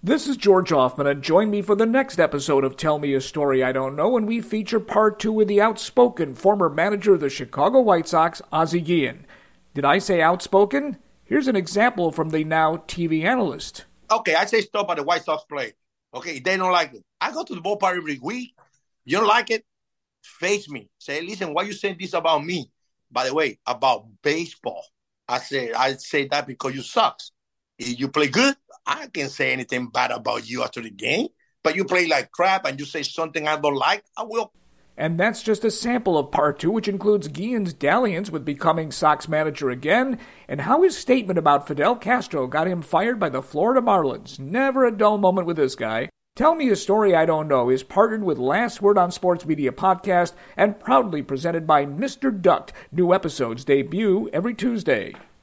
This is George Hoffman, and join me for the next episode of Tell Me a Story I Don't Know, and we feature part two with the outspoken former manager of the Chicago White Sox, Ozzie Guillen. Did I say outspoken? Here's an example from the now TV analyst. Okay, I say stop at the White Sox play. Okay, they don't like it. I go to the ballpark every week. You don't like it? Face me. Say, listen, why you saying this about me? By the way, about baseball. I say I say that because you sucks. You play good, I can't say anything bad about you after the game. But you play like crap and you say something I don't like, I will. And that's just a sample of part two, which includes Guillen's dalliance with becoming Sox manager again, and how his statement about Fidel Castro got him fired by the Florida Marlins. Never a dull moment with this guy. Tell Me a Story I Don't Know is partnered with Last Word on Sports Media podcast and proudly presented by Mr. Duct. New episodes debut every Tuesday.